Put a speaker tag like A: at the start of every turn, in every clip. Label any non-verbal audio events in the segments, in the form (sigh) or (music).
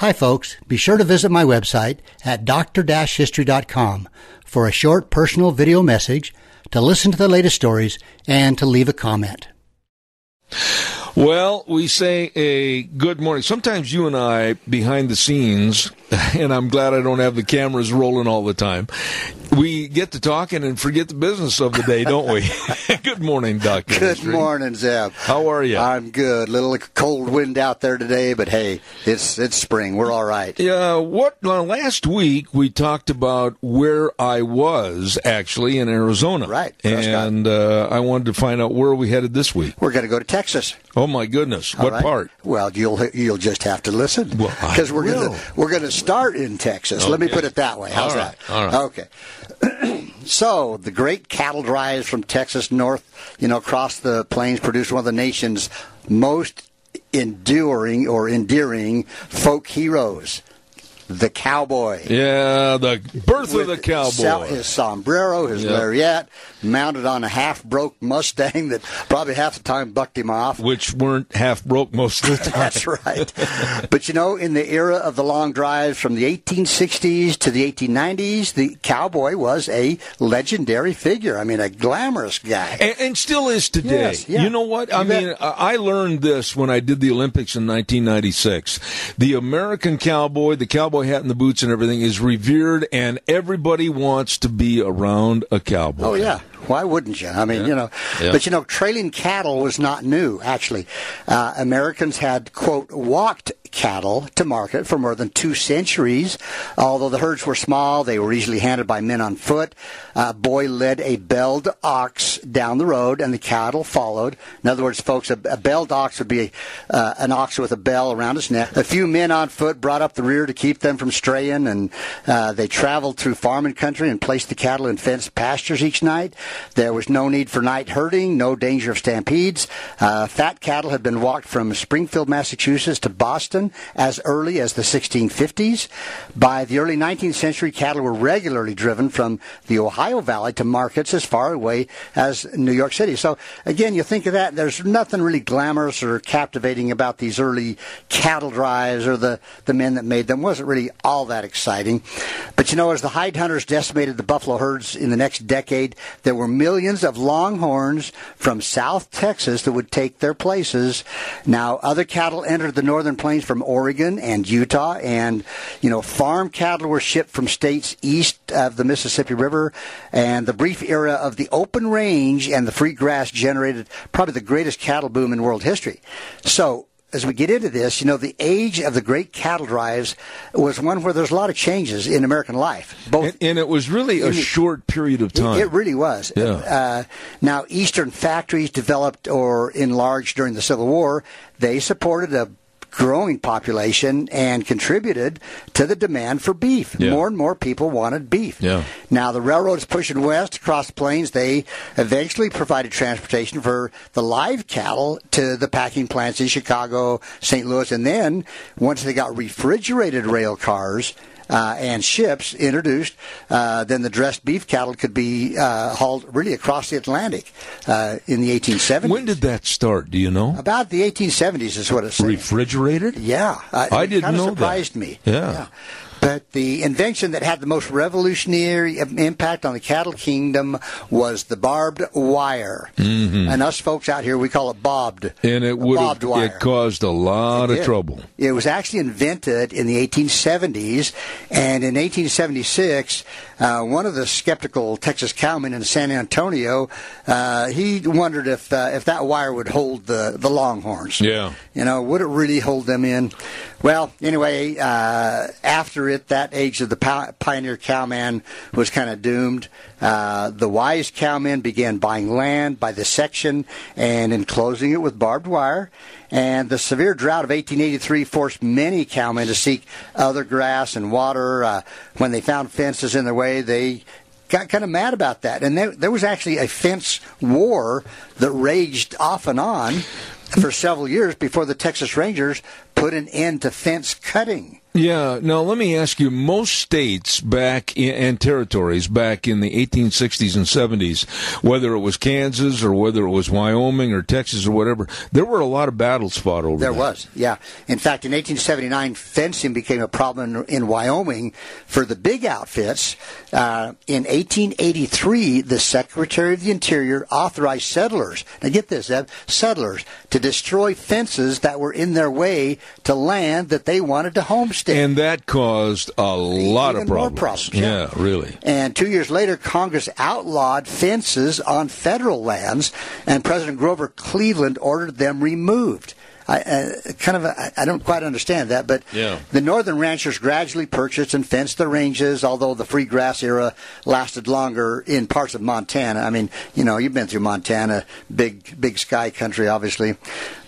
A: Hi, folks. Be sure to visit my website at dr-history.com for a short personal video message, to listen to the latest stories, and to leave a comment.
B: Well, we say a good morning. Sometimes you and I, behind the scenes, (laughs) and I'm glad I don't have the cameras rolling all the time, we get to talking and forget the business of the day, don't we? (laughs) (laughs) good morning, Doctor.
C: Good morning, Zeb.
B: How are you?
C: I'm good. Little cold wind out there today, but hey, it's it's spring. We're all right.
B: Yeah. What uh, last week we talked about where I was actually in Arizona,
C: Right,
B: And uh, I wanted to find out where we headed this week.
C: We're going to go to Texas.
B: Oh my goodness!
C: All
B: What
C: right?
B: part?
C: Well, you'll you'll just have to listen
B: Well,
C: because we're going to we're going to start in Texas. Let me put it that way. How's
B: All right,
C: that?
B: all right.
C: Okay. (clears throat) so the great cattle drives from Texas north, you know, across the plains, produced one of the nation's most enduring or endearing folk heroes, the cowboy.
B: Yeah, the birth of the cowboy.
C: His sombrero, his
B: Yep.
C: lariat, mounted on a half broke Mustang that probably half the time bucked him off.
B: which weren't half broke most of the (laughs) time.
C: That's right. but you know, in the era of the long drives from the 1860s to the 1890s, the cowboy was a legendary figure. I mean, a glamorous guy.
B: And, and still is today.
C: Yes, yeah.
B: You know what? I
C: You
B: mean, I I learned this when I did the Olympics in 1996. The American cowboy, the cowboy hat and the boots and everything is revered, and everybody wants to be around a cowboy.
C: Oh yeah, why wouldn't you? I mean,
B: Yeah.
C: you know,
B: Yeah.
C: but you know, trailing cattle was not new. Actually, uh, Americans had quote walked cattle to market for more than two centuries. Although the herds were small, they were easily handled by men on foot. A boy led a belled ox down the road, and the cattle followed. In other words, folks, a, a belled ox would be uh, an ox with a bell around its neck. A few men on foot brought up the rear to keep them from straying, and uh, they traveled through farming country and placed the cattle in fenced pastures each night. There was no need for night herding, no danger of stampedes. Uh, fat cattle had been walked from Springfield, Massachusetts to Boston as early as the 1650s. By the early 19th century, cattle were regularly driven from the Ohio Valley to markets as far away as New York City. So again, you think of that, there's nothing really glamorous or captivating about these early cattle drives or the, the men that made them. wasn't really all that exciting. But you know, as the hide hunters decimated the buffalo herds in the next decade, there were millions of longhorns from South Texas that would take their places. Now, other cattle entered the northern plains from Oregon and Utah, and you know, farm cattle were shipped from states east of the Mississippi River. And the brief era of the open range and the free grass generated probably the greatest cattle boom in world history. So as we get into this, you know, the age of the great cattle drives was one where there's a lot of changes in American life. Both
B: And, and it was really a short period of
C: it,
B: time.
C: it really was.
B: Yeah.
C: Uh, now, Eastern factories developed or enlarged during the Civil War. They supported a growing population and contributed to the demand for beef.
B: Yeah.
C: More and more people wanted beef.
B: Yeah.
C: Now, the railroads pushing west across the plains, they eventually provided transportation for the live cattle to the packing plants in Chicago, St. Louis, and then once they got refrigerated rail cars, uh, and ships introduced, uh, then the dressed beef cattle could be uh, hauled really across the Atlantic uh, in the 1870s.
B: when did that start? Do you know?
C: About the 1870s is what it's.
B: Refrigerated?
C: Yeah, uh,
B: I didn't know that.
C: surprised me.
B: Yeah.
C: But the invention that had the most revolutionary impact on the cattle kingdom was the barbed wire. Mm-hmm. And us folks out here, we call it bobbed.
B: And it would
C: bobbed wire.
B: it caused a lot of trouble.
C: It was actually invented in the 1870s, and in 1876, uh, one of the skeptical Texas cowmen in San Antonio, uh, he wondered if uh, if that wire would hold the the longhorns.
B: Yeah.
C: You know, would it really hold them in? Well, anyway, uh, after it, that age of the pioneer cowman was kind of doomed. Uh, the wise cowmen began buying land by the section and enclosing it with barbed wire. And the severe drought of 1883 forced many cowmen to seek other grass and water. Uh, when they found fences in their way, they got kind of mad about that. And there, there was actually a fence war that raged off and on for several years before the Texas Rangers put an end to fence cutting.
B: Yeah. Now, let me ask you most states back in, and territories back in the 1860s and 70s, whether it was Kansas or whether it was Wyoming or Texas or whatever, there were a lot of battles fought over
C: There
B: that.
C: was, yeah. In fact, in 1879, fencing became a problem in, in Wyoming for the big outfits. Uh, in 1883, the Secretary of the Interior authorized settlers, now get this, Zeb, settlers, to destroy fences that were in their way to land that they wanted to homestead.
B: And that caused a lot
C: Even
B: of
C: more
B: problems.
C: problems, yeah.
B: really.
C: And two years later, Congress outlawed fences on federal lands, and President Grover Cleveland ordered them removed. I, uh, kind of, a, I don't quite understand that, but
B: Yeah.
C: the northern ranchers gradually purchased and fenced the ranges, although the free grass era lasted longer in parts of Montana. I mean, you know, you've been through Montana, big, big sky country, obviously.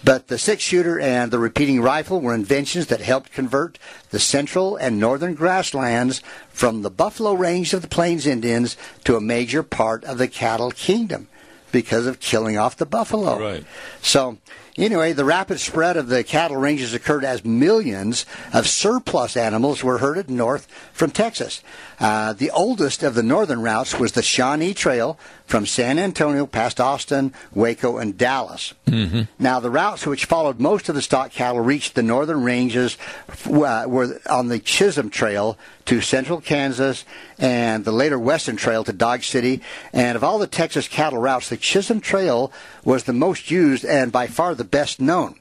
C: But the six shooter and the repeating rifle were inventions that helped convert the central and northern grasslands from the buffalo range of the Plains Indians to a major part of the cattle kingdom because of killing off the buffalo.
B: Right.
C: So, anyway, the rapid spread of the cattle ranges occurred as millions of surplus animals were herded north from Texas. Uh, the oldest of the northern routes was the Shawnee Trail from San Antonio past Austin, Waco, and Dallas. Mm-hmm. Now, the routes which followed most of the stock cattle reached the northern ranges uh, were on the Chisholm Trail to central Kansas and the later Western Trail to Dodge City. And of all the Texas cattle routes, the Chisholm Trail was the most used and by far the best known.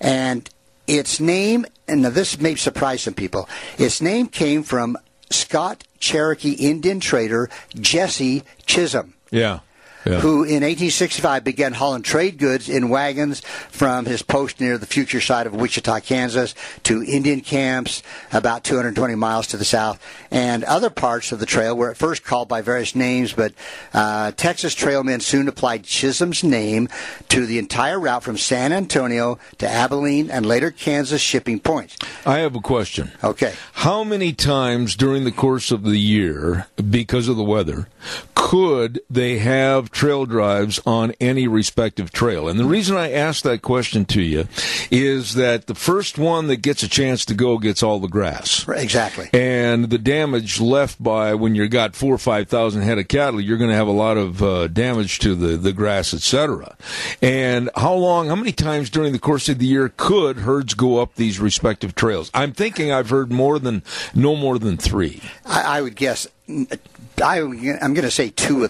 C: And its name, and this may surprise some people, its name came from Scott Cherokee Indian trader Jesse Chisholm
B: Yeah. Yeah.
C: who in 1865 began hauling trade goods in wagons from his post near the future site of Wichita, Kansas, to Indian camps about 220 miles to the south, and other parts of the trail were at first called by various names, but uh, Texas trailmen soon applied Chisholm's name to the entire route from San Antonio to Abilene and later Kansas shipping points.
B: I have a question.
C: Okay.
B: How many times during the course of the year, because of the weather, could they have trail drives on any respective trail? And the reason I ask that question to you is that the first one that gets a chance to go gets all the grass.
C: Exactly.
B: And the damage left by when you got four or five thousand head of cattle, you're going to have a lot of uh, damage to the, the grass, etc. And how long, how many times during the course of the year could herds go up these respective trails? I'm thinking I've heard more than no more than three.
C: I, I would guess. I, I'm going to say two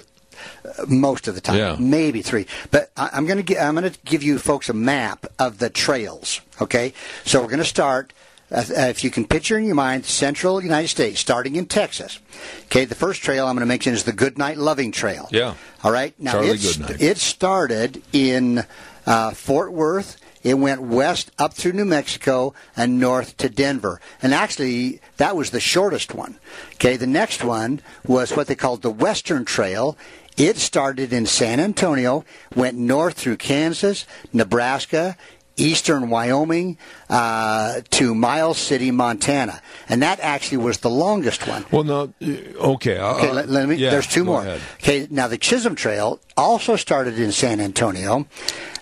C: most of the time,
B: Yeah.
C: maybe three. But I, I'm going to I'm going to give you folks a map of the trails. Okay, so we're going to start. Uh, if you can picture in your mind central United States, starting in Texas. Okay, the first trail I'm going to mention is the Goodnight Loving Trail.
B: Yeah.
C: All right. Now
B: Charlie
C: it's,
B: Goodnight.
C: it started in uh, Fort Worth. It went west up through New Mexico and north to Denver. And actually, that was the shortest one. Okay, the next one was what they called the Western Trail. It started in San Antonio, went north through Kansas, Nebraska, eastern Wyoming uh, to Miles City, Montana. And that actually was the longest one.
B: Well, no, uh, okay. uh,
C: Okay, let, let me.
B: yeah,
C: there's two more.
B: ahead.
C: Okay, now the Chisholm Trail also started in San Antonio,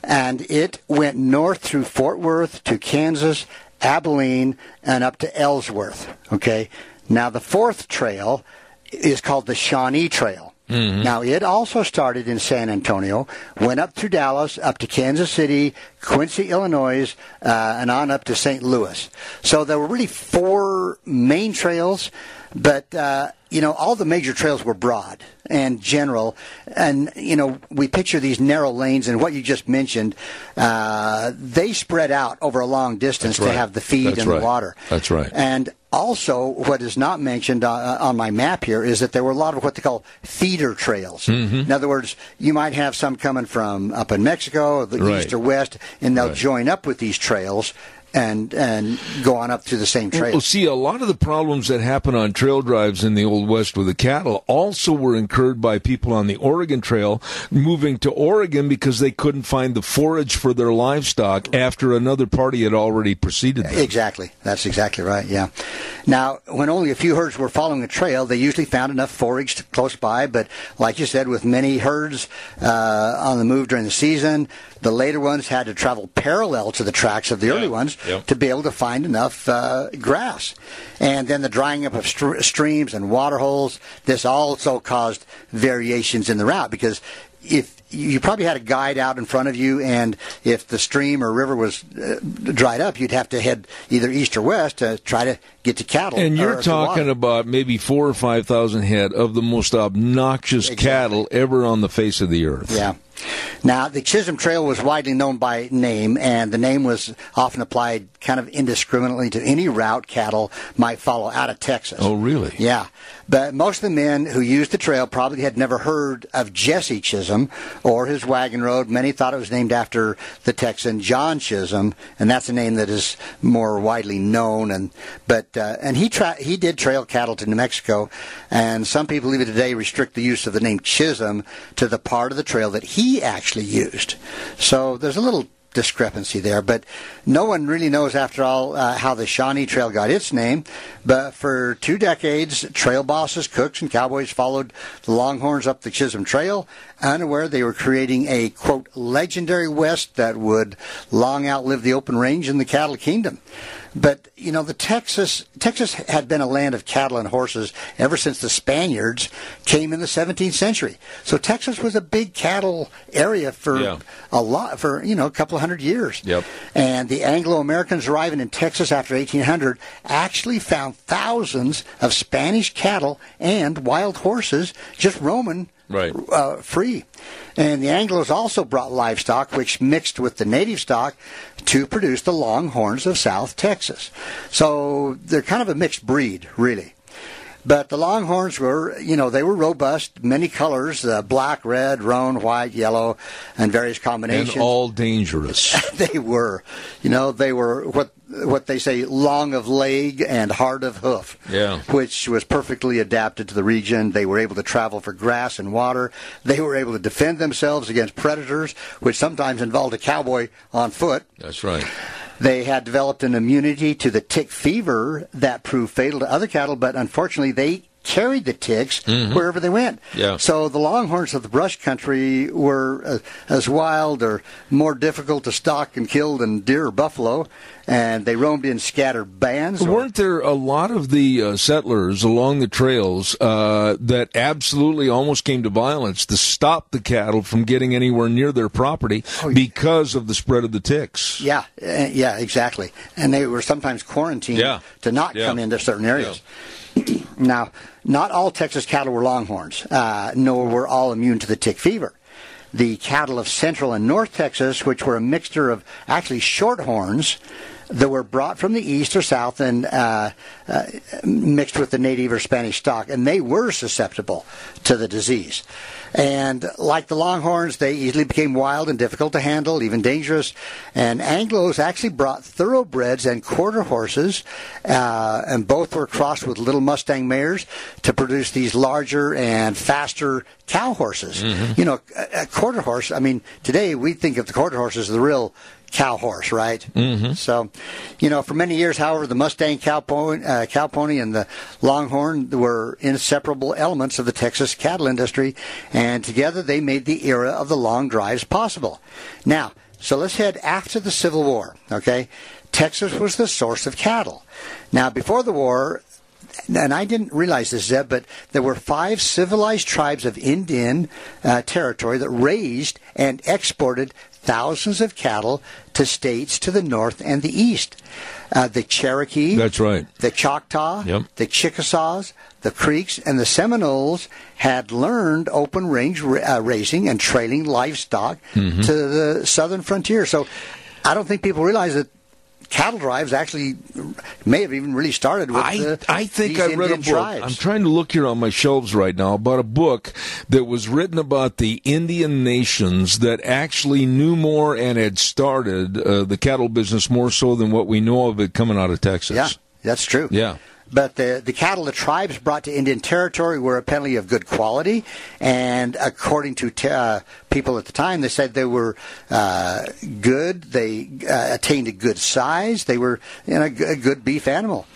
C: and it went north through Fort Worth to Kansas, Abilene, and up to Ellsworth. Okay, now the fourth trail is called the Shawnee Trail.
B: Mm-hmm.
C: Now it also started in San Antonio, went up through Dallas, up to Kansas City, Quincy, Illinois, uh, and on up to St. Louis. So there were really four main trails, but uh, you know all the major trails were broad and general, and you know we picture these narrow lanes, and what you just mentioned, uh, they spread out over a long distance
B: right.
C: to have the feed
B: That's
C: and
B: right.
C: the water.
B: That's right.
C: And also, what is not mentioned uh, on my map here is that there were a lot of what they call feeder trails.
B: Mm-hmm.
C: In other words, you might have some coming from up in Mexico, the
B: Right.
C: east or west, and they'll join up with these trails and and go on up through the same trail.
B: Well, see, a lot of the problems that happen on trail drives in the Old West with the cattle also were incurred by people on the Oregon Trail moving to Oregon because they couldn't find the forage for their livestock after another party had already preceded them.
C: Exactly. That's exactly right. Yeah. Now, when only a few herds were following a trail, they usually found enough forage close by. But like you said, with many herds uh, on the move during the season, the later ones had to travel parallel to the tracks of the early ones
B: Yep.
C: to be able to find enough uh, grass. And then the drying up of str- streams and water holes. This also caused variations in the route because if you probably had a guide out in front of you, and if the stream or river was uh, dried up, you'd have to head either east or west to try to get to cattle.
B: And you're talking about maybe four or five thousand head of the most obnoxious
C: Exactly.
B: cattle ever on the face of the earth.
C: Yeah. Now, the Chisholm Trail was widely known by name, and the name was often applied kind of indiscriminately to any route cattle might follow out of Texas.
B: Oh, really?
C: Yeah. But most of the men who used the trail probably had never heard of Jesse Chisholm or his wagon road. Many thought it was named after the Texan John Chisholm, and that's a name that is more widely known. And but uh, and he tra- he did trail cattle to New Mexico, and some people even today restrict the use of the name Chisholm to the part of the trail that he actually used. So there's a little discrepancy there, but no one really knows, after all, uh, how the Shawnee Trail got its name. But for two decades, trail bosses, cooks, and cowboys followed the Longhorns up the Chisholm Trail, unaware they were creating a quote legendary West that would long outlive the open range in the cattle kingdom. But you know, the Texas Texas had been a land of cattle and horses ever since the Spaniards came in the 17th century. So Texas was a big cattle area for
B: Yeah.
C: a lot for you know a couple of hundred years.
B: Yep.
C: And the Anglo Americans arriving in Texas after 1800 actually found thousands of Spanish cattle and wild horses just roaming
B: Right.
C: uh, free. And the Anglos also brought livestock, which mixed with the native stock to produce the Longhorns of South Texas. So they're kind of a mixed breed, really. But the Longhorns were, you know, they were robust, many colors, uh, black, red, roan, white, yellow, and various combinations
B: And all dangerous. (laughs)
C: they were. You know, they were what what they say long of leg and hard of hoof.
B: Yeah.
C: Which was perfectly adapted to the region. They were able to travel for grass and water. They were able to defend themselves against predators, which sometimes involved a cowboy on foot.
B: That's right.
C: They had developed an immunity to the tick fever that proved fatal to other cattle, but unfortunately they carried the ticks wherever they went.
B: Mm-hmm. Yeah.
C: So the longhorns of the brush country were uh, as wild or more difficult to stalk and kill than deer or buffalo, and they roamed in scattered bands. or-
B: Weren't there a lot of the uh, settlers along the trails uh, that absolutely almost came to violence to stop the cattle from getting anywhere near their property because of the spread of the ticks?
C: Yeah, uh, yeah, exactly. And they were sometimes quarantined
B: Yeah.
C: to not
B: Yeah.
C: come into certain areas. Now, not all Texas cattle were longhorns, uh, nor were all immune to the tick fever. The cattle of Central and North Texas, which were a mixture of actually shorthorns that were brought from the east or south and uh, uh, mixed with the native or Spanish stock, and they were susceptible to the disease. And like the Longhorns, they easily became wild and difficult to handle, even dangerous. And Anglos actually brought thoroughbreds and quarter horses, uh, and both were crossed with little Mustang mares to produce these larger and faster cow horses. You know, a, a quarter horse. I mean, today we think of the quarter horse as the real cow horse, right? Mm-hmm. So, you know, for many years, however, the Mustang cow pony, uh, cow pony and the Longhorn were inseparable elements of the Texas cattle industry, and together they made the era of the long drives possible. Now, so let's head after the Civil War, okay? Texas was the source of cattle. Now, before the war, and I didn't realize this, Zeb, but there were five civilized tribes of Indian uh, territory that raised and exported thousands of cattle to states to the north and the east. Uh, the Cherokee,
B: That's right.
C: the Choctaw,
B: Yep.
C: the Chickasaws, the Creeks, and the Seminoles had learned open range ra- uh, raising and trailing livestock
B: Mm-hmm.
C: to the southern frontier. So I don't think people realize that cattle drives actually may have even really started with
B: I,
C: the,
B: I think I read a book.
C: tribes.
B: I'm trying to look here on my shelves right now about a book that was written about the Indian nations that actually knew more and had started uh, the cattle business more so than what we know of it coming out of Texas.
C: Yeah, that's true.
B: Yeah.
C: But the, the cattle the tribes brought to Indian Territory were apparently of good quality, and according to te- uh, people at the time, they said they were uh, good. They uh, attained a good size. They were you know, a good beef animal.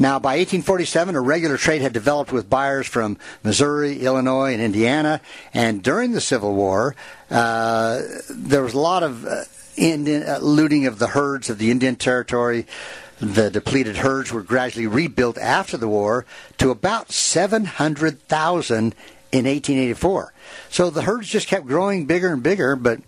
C: Now, by 1847, a regular trade had developed with buyers from Missouri, Illinois, and Indiana. And during the Civil War, uh, there was a lot of uh, Indian, uh, looting of the herds of the Indian Territory. The depleted herds were gradually rebuilt after the war to about 700,000 in 1884. So the herds just kept growing bigger and bigger. But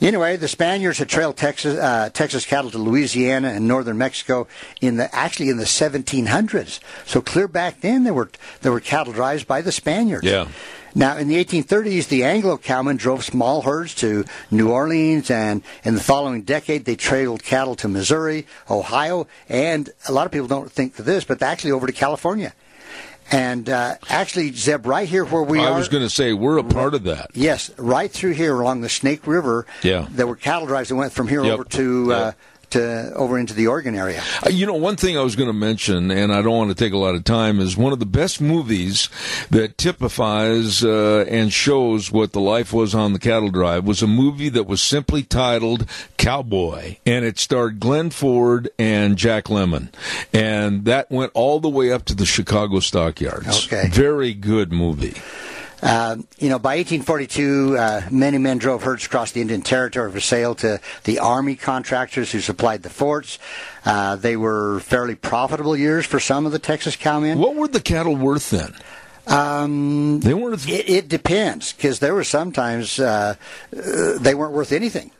C: anyway, the Spaniards had trailed Texas uh, Texas cattle to Louisiana and northern Mexico in the actually in the 1700s. So clear back then there were there were cattle drives by the Spaniards.
B: Yeah.
C: Now, in the 1830s, the Anglo cowmen drove small herds to New Orleans, and in the following decade, they trailed cattle to Missouri, Ohio, and a lot of people don't think of this, but actually over to California. And uh, actually, Zeb, right here where we
B: I
C: are.
B: I was going to say we're a part of that.
C: Yes, right through here along the Snake River.
B: Yeah.
C: There were cattle drives that went from here
B: Yep.
C: over to.
B: Yep.
C: Uh, to over into the Oregon area.
B: Uh, You know, one thing I was going to mention, and I don't want to take a lot of time, is one of the best movies that typifies uh, and shows what the life was on the cattle drive was a movie that was simply titled Cowboy, and it starred Glenn Ford and Jack Lemmon, and that went all the way up to the Chicago stockyards.
C: Okay.
B: very good movie.
C: Uh, you know, by 1842, uh, many men drove herds across the Indian Territory for sale to the Army contractors who supplied the forts. Uh, they were fairly profitable years for some of the Texas cowmen.
B: What were the cattle worth then?
C: Um,
B: They weren't.
C: it, it depends, because there were sometimes uh, uh, they weren't worth anything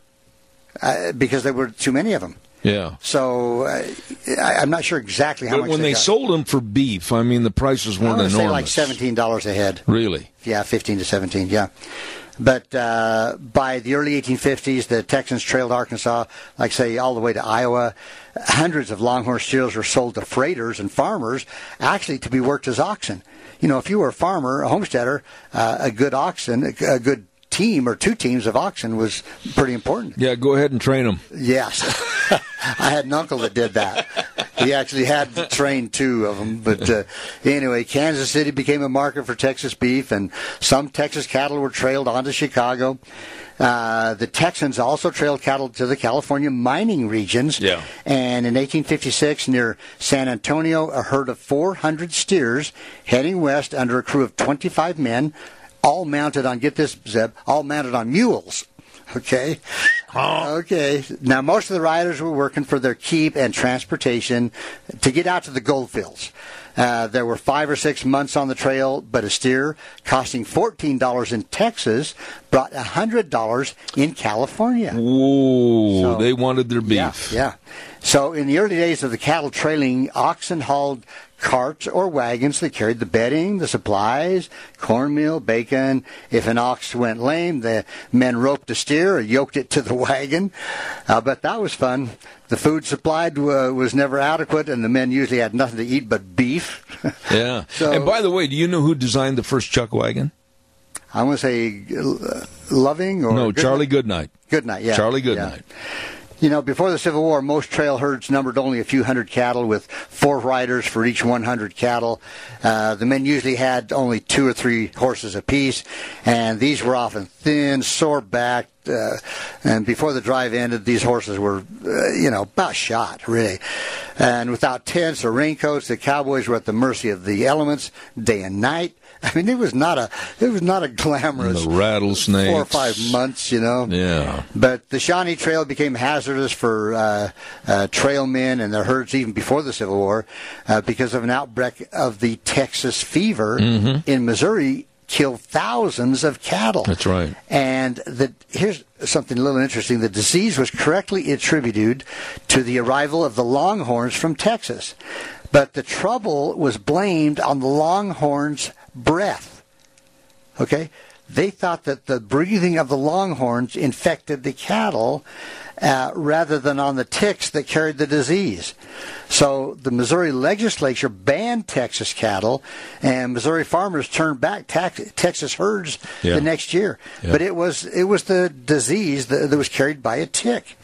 C: uh, because there were too many of them.
B: Yeah.
C: So uh, I, I'm not sure exactly how
B: But
C: much
B: when they
C: got.
B: sold them for beef, I mean the prices weren't
C: to
B: enormous.
C: say like seventeen dollars a head.
B: Really?
C: Yeah, 15 to 17, yeah. But uh, by the early 1850s, the Texans trailed Arkansas, like say, all the way to Iowa. Hundreds of longhorn steers were sold to freighters and farmers, actually to be worked as oxen. You know, if you were a farmer, a homesteader, uh, a good oxen, a good team or two teams of oxen was pretty important.
B: Yeah, go ahead and train them.
C: Yes, (laughs) I had an uncle that did that. He actually had to train two of them. But uh, anyway, Kansas City became a market for Texas beef, and some Texas cattle were trailed onto Chicago. Uh, the Texans also trailed cattle to the California mining regions.
B: Yeah.
C: And in 1856, near San Antonio, a herd of 400 steers heading west under a crew of 25 men, all mounted on, get this, Zeb, all mounted on mules. Okay. Okay. Now, most of the riders were working for their keep and transportation to get out to the gold fields. Uh, there were five or six months on the trail, but a steer costing $14 in Texas brought $100 in California.
B: Whoa,
C: So-
B: they wanted their beef.
C: Yeah, yeah. So in the early days of the cattle trailing, oxen hauled carts or wagons that carried the bedding, the supplies, cornmeal, bacon. If an ox went lame, the men roped a steer or yoked it to the (laughs) wagon. Uh, but that was fun. The food supplied uh, was never adequate, and the men usually had nothing to eat but beef. (laughs)
B: Yeah.
C: So-
B: and by the way, do you know who designed the first chuck wagon?
C: I want to say uh, loving or
B: no,
C: Goodnight?
B: Charlie Goodnight.
C: Goodnight, yeah.
B: Charlie
C: Yeah. You know, before the Civil War, most trail herds numbered only a few hundred cattle with four riders for each 100 cattle. Uh, the men usually had only two or three horses apiece, and these were often thin, sore backed. Uh, and before the drive ended, these horses were, uh, you know, about shot, really. And without tents or raincoats, the cowboys were at the mercy of the elements day and night. I mean, it was not a, it was not a glamorous four or five months, you know.
B: Yeah.
C: But the Shawnee Trail became hazardous for uh, uh, trailmen and their herds even before the Civil War uh, because of an outbreak of the Texas fever
B: Mm-hmm.
C: in Missouri. Killed thousands of cattle.
B: That's right.
C: And the, here's something a little interesting. The disease was correctly attributed to the arrival of the Longhorns from Texas. But the trouble was blamed on the Longhorns' breath. Okay? They thought that the breathing of the longhorns infected the cattle uh, rather than on the ticks that carried the disease. So the Missouri legislature banned Texas cattle, and Missouri farmers turned back tax- Texas herds
B: Yeah.
C: the next year.
B: Yeah.
C: But it was it was the disease that, that was carried by a tick.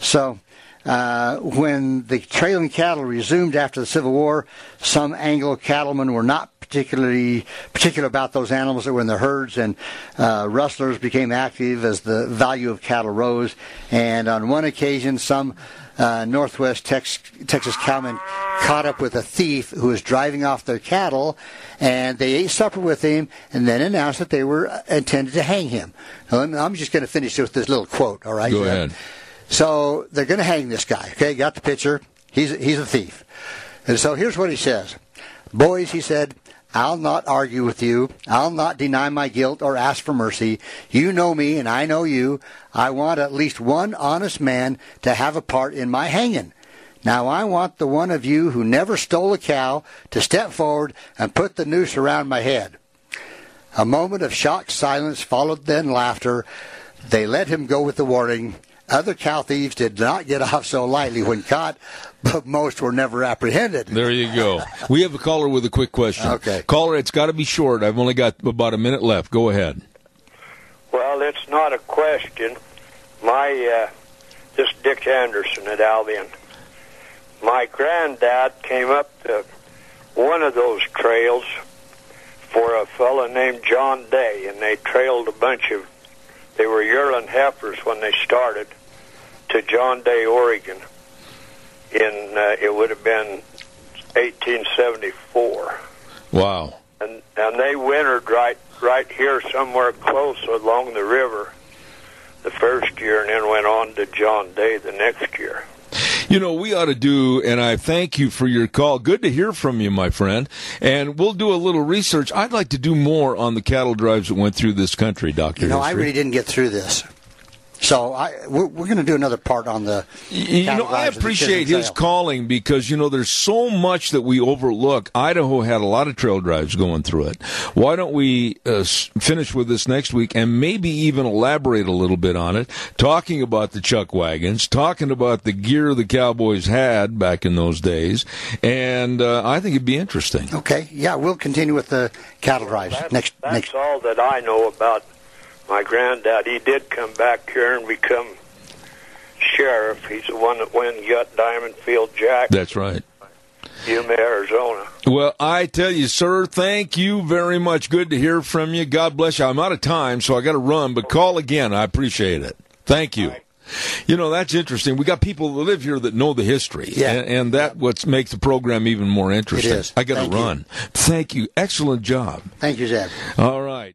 C: So uh, when the trailing cattle resumed after the Civil War, some Anglo cattlemen were not particularly particular about those animals that were in their herds, and uh, rustlers became active as the value of cattle rose. And on one occasion, some uh, Northwest Tex- Texas cowmen caught up with a thief who was driving off their cattle, and they ate supper with him, and then announced that they were uh, intended to hang him. Now, I'm just going to finish with this little quote. All right.
B: Go ahead.
C: So they're going to hang this guy. Okay, got the picture. He's he's a thief. And so here's what he says. Boys, he said, I'll not argue with you. I'll not deny my guilt or ask for mercy. You know me and I know you. I want at least one honest man to have a part in my hanging. Now I want the one of you who never stole a cow to step forward and put the noose around my head. A moment of shocked silence followed then laughter. They let him go with the warning. Other cow thieves did not get (laughs) off so lightly when caught, but most were never apprehended.
B: There you go. We have a caller with a quick question.
C: Okay.
B: Caller, it's got to be short. I've only got about a minute left. Go ahead.
D: Well, it's not a question. My, uh, this Dick Anderson at Albion. My granddad came up to one of those trails for a fellow named John Day, and they trailed a bunch of, they were yearling heifers when they started to John Day, Oregon. In, uh, it would have been 1874
B: Wow.
D: and and they wintered right right here somewhere close along the river the first year, and then went on to John Day the next year.
B: You know, we ought to do, and I thank you for your call. Good to hear from you, my friend. And we'll do a little research. I'd like to do more on the cattle drives that went through this country, Doctor.
C: You know, I really didn't get through this. So I, we're, we're going to do another part on the.
B: You know, I
C: drives of the
B: appreciate his
C: Trail.
B: calling because, you know, there's so much that we overlook. Idaho had a lot of trail drives going through it. Why don't we uh, finish with this next week and maybe even elaborate a little bit on it, talking about the chuck wagons, talking about the gear the cowboys had back in those days. And uh, I think it'd be interesting.
C: Okay, yeah, we'll continue with the cattle drives
D: That's,
C: next
D: that's
C: next.
D: all that I know about my granddad. He did come back here and become sheriff. He's the one that went and got Diamond Field Jack,
B: That's right.
D: Yuma, Arizona.
B: Well, I tell you, sir, thank you very much. Good to hear from you. God bless you. I'm out of time, so I got to run, but call again. I appreciate it. Thank you. You know, that's interesting. We got people that live here that know the history,
C: Yeah.
B: and, and that what makes the program even more interesting.
C: is.
B: I got to
C: Thank you.
B: run. Thank you. Excellent job.
C: Thank you, Zeb.
B: All right.